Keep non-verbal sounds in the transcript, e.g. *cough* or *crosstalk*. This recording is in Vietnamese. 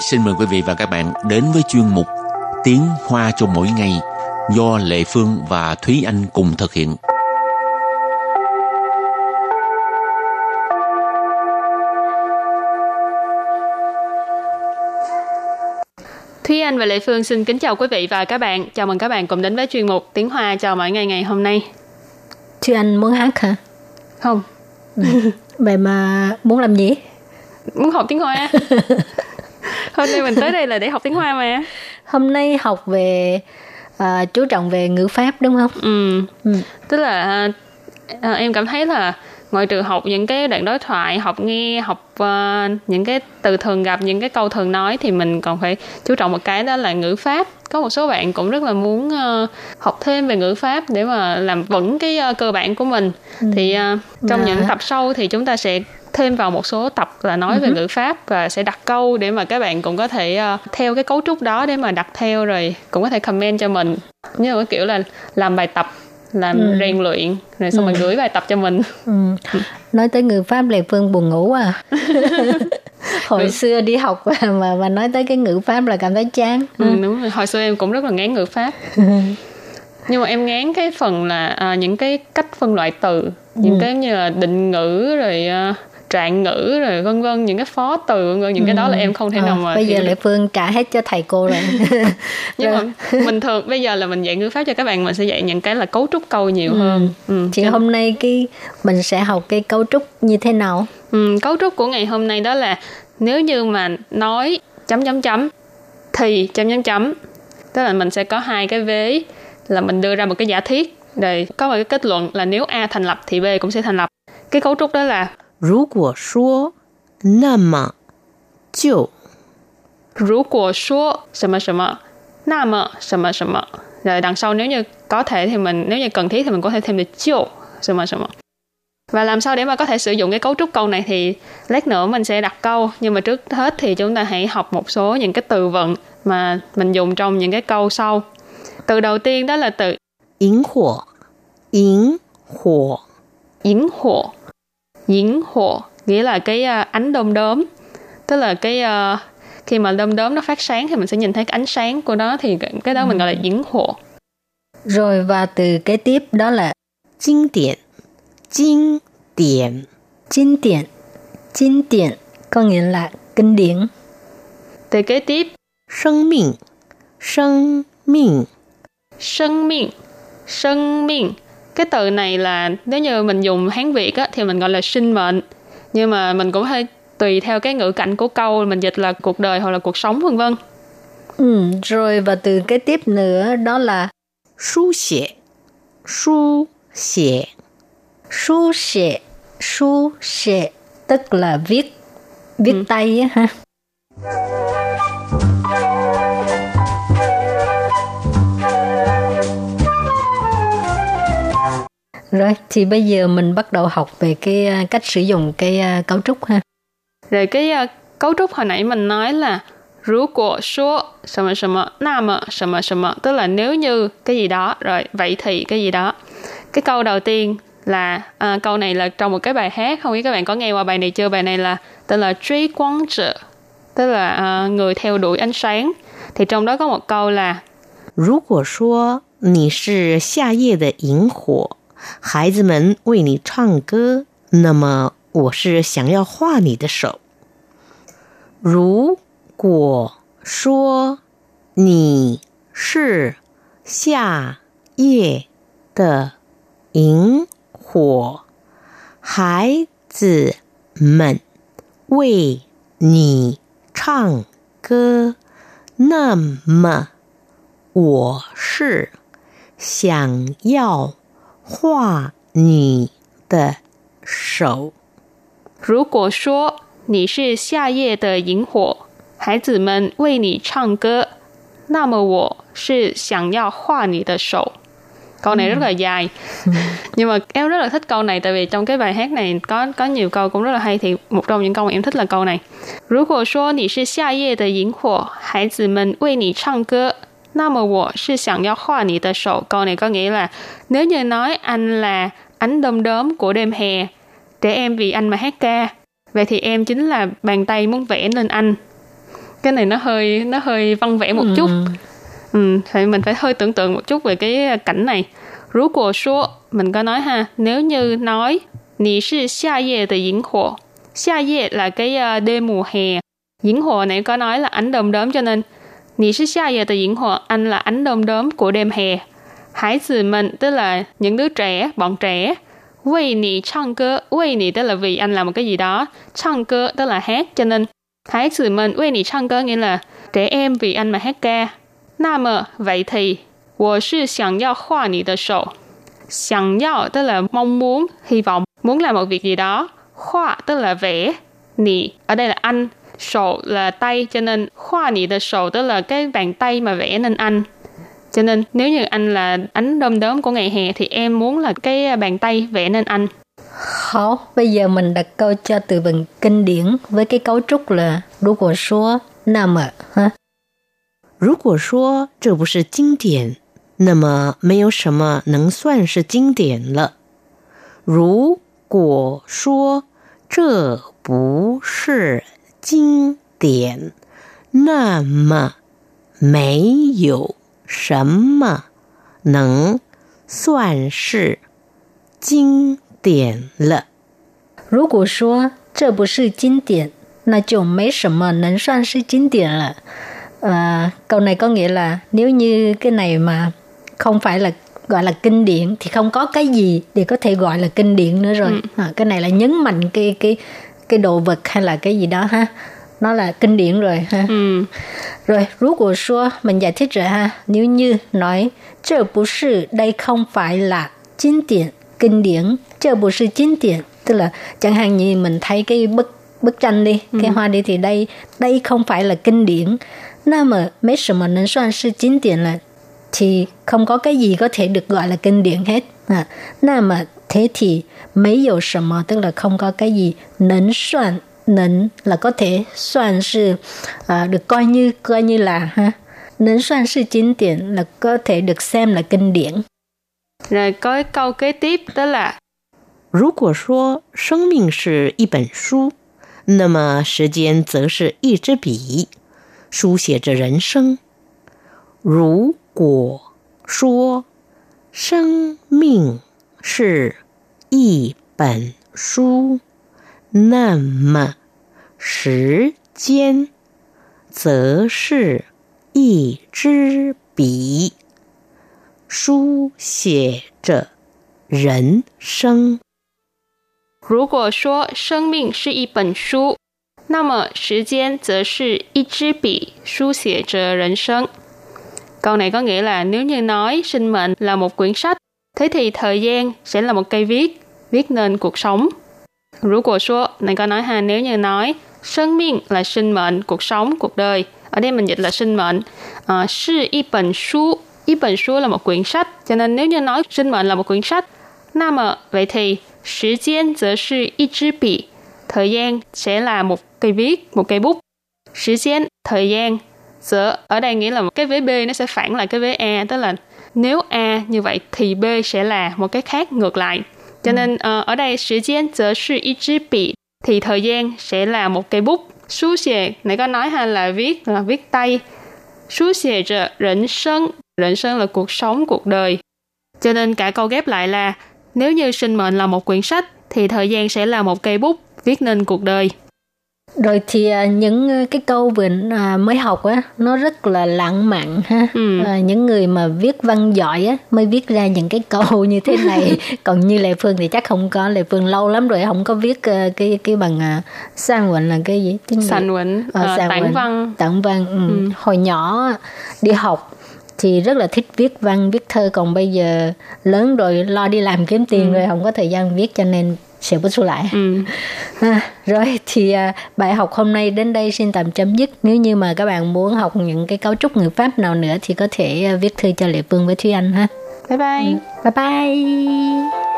xin mời quý vị và các bạn đến với chuyên mục Tiếng Hoa cho mỗi ngày do Lệ Phương và Thúy Anh cùng thực hiện. Thúy Anh và Lệ Phương xin kính chào quý vị và các bạn. Chào mừng các bạn cùng đến với chuyên mục Tiếng Hoa chào mỗi ngày ngày hôm nay. Thúy Anh muốn hát hả? Không. Ừ. Vậy mà muốn làm gì? Muốn học tiếng Hoa. *laughs* hôm nay mình tới đây là để học tiếng Hoa mà. Hôm nay học về à, chú trọng về ngữ pháp đúng không? Ừ. ừ. Tức là à, em cảm thấy là ngoại trừ học những cái đoạn đối thoại học nghe học uh, những cái từ thường gặp những cái câu thường nói thì mình còn phải chú trọng một cái đó là ngữ pháp có một số bạn cũng rất là muốn uh, học thêm về ngữ pháp để mà làm vững cái uh, cơ bản của mình ừ. thì uh, trong à. những tập sau thì chúng ta sẽ thêm vào một số tập là nói uh-huh. về ừ ngữ pháp và sẽ đặt câu để mà các bạn cũng có thể uh, theo cái cấu trúc đó để mà đặt theo rồi cũng có thể comment cho mình như là kiểu là làm bài tập làm ừ. rèn luyện rồi xong ừ. rồi gửi bài tập cho mình ừ. nói tới ngữ pháp lệ phương buồn ngủ à *laughs* hồi đúng. xưa đi học mà mà nói tới cái ngữ pháp là cảm thấy chán ừ, đúng rồi hồi xưa em cũng rất là ngán ngữ pháp *laughs* nhưng mà em ngán cái phần là à, những cái cách phân loại từ những ừ. cái như là định ngữ rồi à, trạng ngữ rồi vân vân những cái phó từ vân vân những ừ. cái đó là ừ. em không thể nào mà bây giờ lại phương trả hết cho thầy cô rồi *laughs* nhưng *laughs* mà mình thường bây giờ là mình dạy ngữ pháp cho các bạn mình sẽ dạy những cái là cấu trúc câu nhiều ừ. hơn ừ. chị Chứ... hôm nay cái mình sẽ học cái cấu trúc như thế nào ừ, cấu trúc của ngày hôm nay đó là nếu như mà nói chấm chấm chấm thì chấm chấm chấm tức là mình sẽ có hai cái vế là mình đưa ra một cái giả thiết rồi có một cái kết luận là nếu A thành lập thì B cũng sẽ thành lập cái cấu trúc đó là 如果说，那么就。如果说什么什么，那么什么什么。Rồi đằng sau nếu như có thể thì mình nếu như cần thiết thì mình có thể thêm được 就 什么什么。Và làm sao để mà có thể sử dụng cái cấu trúc câu này thì lát nữa mình sẽ đặt câu nhưng mà trước hết thì chúng ta hãy học một số những cái từ vựng mà mình dùng trong những cái câu sau. Từ đầu tiên đó là từ 萤火,萤火,萤火 Diễn hộ nghĩa là cái uh, ánh đom đóm. Tức là cái uh, khi mà đom đóm nó phát sáng thì mình sẽ nhìn thấy cái ánh sáng của nó thì cái đó ừ. mình gọi là diễn hộ. Rồi và từ kế tiếp đó là kinh điển kinh điển kinh điển kinh điển có nghĩa là kinh điển. Từ kế tiếp. Sinh mệnh sinh mệnh sinh mệnh sinh mệnh cái từ này là nếu như mình dùng hán việt á, thì mình gọi là sinh mệnh. Nhưng mà mình cũng hơi tùy theo cái ngữ cảnh của câu mình dịch là cuộc đời hoặc là cuộc sống vân vân. Ừ, rồi và từ cái tiếp nữa đó là su xie. Su xie. Su xie. Su xie tức là viết viết ừ. tay á ha Rồi, thì bây giờ mình bắt đầu học về cái à, cách sử dụng cái uh, cấu trúc ha. Rồi cái uh, cấu trúc hồi nãy mình nói là Rú của số什么什么那么什么什么tức là nếu như cái gì đó rồi vậy thì cái gì đó. Cái câu đầu tiên là à, câu này là trong một cái bài hát không biết các bạn có nghe qua bài này chưa bài này là tên là truy quang trợ tức là à, người theo đuổi ánh sáng thì trong đó có một câu là 如果说你是夏夜的萤火 孩子们为你唱歌，那么我是想要画你的手。如果说你是夏夜的萤火，孩子们为你唱歌，那么我是想要。画你的手。如果说你是夏夜的萤火，孩子们为你唱歌，那么我是想要画你的手。Câu này rất là dài *laughs* nhưng mà em rất là thích câu này tại vì trong cái bài hát này có có nhiều câu cũng rất là hay thì một trong những câu mà em thích là câu này. 如果说你是夏夜的萤火，孩子们为你唱歌， 那么我是想要画你的手. Câu này có nghĩa là nếu như nói anh là ánh đom đóm của đêm hè, để em vì anh mà hát ca, vậy thì em chính là bàn tay muốn vẽ lên anh. cái này nó hơi nó hơi văn vẽ một Ừ. chút ừ, phải mình phải hơi tưởng tượng một chút về cái cảnh này Rú của số mình có nói ha nếu như nói Nì sư xa ye de yến hồ Xa ye là cái ờ, đêm mùa hè Yến hồ này có nói là ánh đom đóm cho nên Nì sư xa ye de yến hồ Anh là ánh đom đóm của đêm hè Hải tử mình tức là những đứa trẻ, bọn trẻ Vì nì唱歌 Vì nì tức là vì anh làm một cái gì đó 唱歌 tức là hát cho nên Hải tử mình vì nì 唱歌 nghĩa là trẻ em vì anh mà hát ca 那么 vậy thì 我是想要画你的手想要 tức là mong muốn, hy vọng, muốn làm một việc gì đó. Hoa tức là vẽ, nì ở đây là anh, 手 là tay cho nên khoa nị the sầu tức là cái bàn tay mà vẽ nên anh cho nên nếu như anh là ánh đom đóm của ngày hè thì em muốn là cái bàn tay vẽ nên anh Hảo, bây giờ mình đặt câu cho từ vựng kinh điển với cái cấu trúc là Rú của số, nà mở, ha? Rú của số, chứ bù sư kinh điển, nà mở, mê yếu sầm mà nâng soạn sư kinh điển lợ. Rú của số, chứ bù sư 经典，那么没有什么能算是经典了。如果说这不是经典，那就没什么能算是经典了。À, câu này có nghĩa là nếu như cái này mà không phải là gọi là kinh điển thì không có cái gì để có thể gọi là kinh điển nữa rồi. À, cái này là nhấn mạnh cái cái cái đồ vật hay là cái gì đó ha. Nó là kinh điển rồi ha. Ừ. rồi rú của xua mình giải thích rồi ha. Nếu như nói chợ bù sư đây không phải là kinh điển kinh điển chợ bù sư kinh điển tức là chẳng hạn như mình thấy cái bức bức tranh đi ừ. cái hoa đi thì đây đây không phải là kinh điển. Na mà mấy sự mà nên soạn sư chính điển là thì không có cái gì có thể được gọi là kinh điển hết. À, Nam mà thế thì 没有什么 tức là không có cái gì nấn soạn nấn là có thể soạn sự à, được coi như coi như là ha nấn soạn sự chính điển là có thể được xem là kinh điển Rồi có cái câu kế tiếp đó là 如果说生命是一本书，那么时间则是一支笔，书写着人生。如果说生命 是一本书，那么时间则是一支笔，书写着人生。如果说生命是一本书，那么时间则是一支笔，书写着人生。Câu này có nghĩa là nếu như nói sinh mệnh là một quyển sách, thế thì thời gian sẽ là một cây viết, viết nên cuộc sống. Rú của số này có nói ha, nếu như nói sinh mệnh là sinh mệnh, cuộc sống, cuộc đời. Ở đây mình dịch là sinh mệnh. À, sư y本书, y本书là một quyển sách. Cho nên nếu như nói sinh mệnh là một quyển sách, 那么 vậy thì 时间则是一支笔, thời gian sẽ là một cây viết, một cây bút. 时间 thời gian, giờ ở đây nghĩa là một cái vế B nó sẽ phản lại cái vế A, tức là nếu A như vậy thì B sẽ là một cái khác ngược lại. Cho nên ờ, ở đây 时间则是一支笔 thì thời gian sẽ là một cây bút. Sú xề, nãy có nói ha là viết là viết tay. Sú xề trợ rỉnh sân, rỉnh sân là cuộc sống, cuộc đời. Cho nên cả câu ghép lại là nếu như sinh mệnh là một quyển sách thì thời gian sẽ là một cây bút viết nên cuộc đời. rồi thì à, những à, cái câu vừa à, mới học á nó rất là lãng mạn ha Ừ. à, những người mà viết văn giỏi á mới viết ra những cái câu *laughs* như thế này *laughs* còn như lệ phương thì chắc không có lệ phương lâu lắm rồi không có viết à, cái cái bằng à, sang quỳnh là cái gì tiếng Việt? Sành quỳnh, Ờ, ờ, Sang tản văn. tản văn ừ. hồi nhỏ đi học thì rất là thích viết văn viết thơ còn bây giờ lớn rồi lo đi làm kiếm tiền rồi không có thời gian viết cho nên sẽ bút xuống lại Ừ. À, rồi thì à, bài học hôm nay đến đây xin tạm chấm dứt. Nếu như mà các bạn muốn học những cái cấu trúc ngữ pháp nào nữa thì có thể à, viết thư cho Lệ Phương với Thúy Anh ha. Bye bye. Bye bye.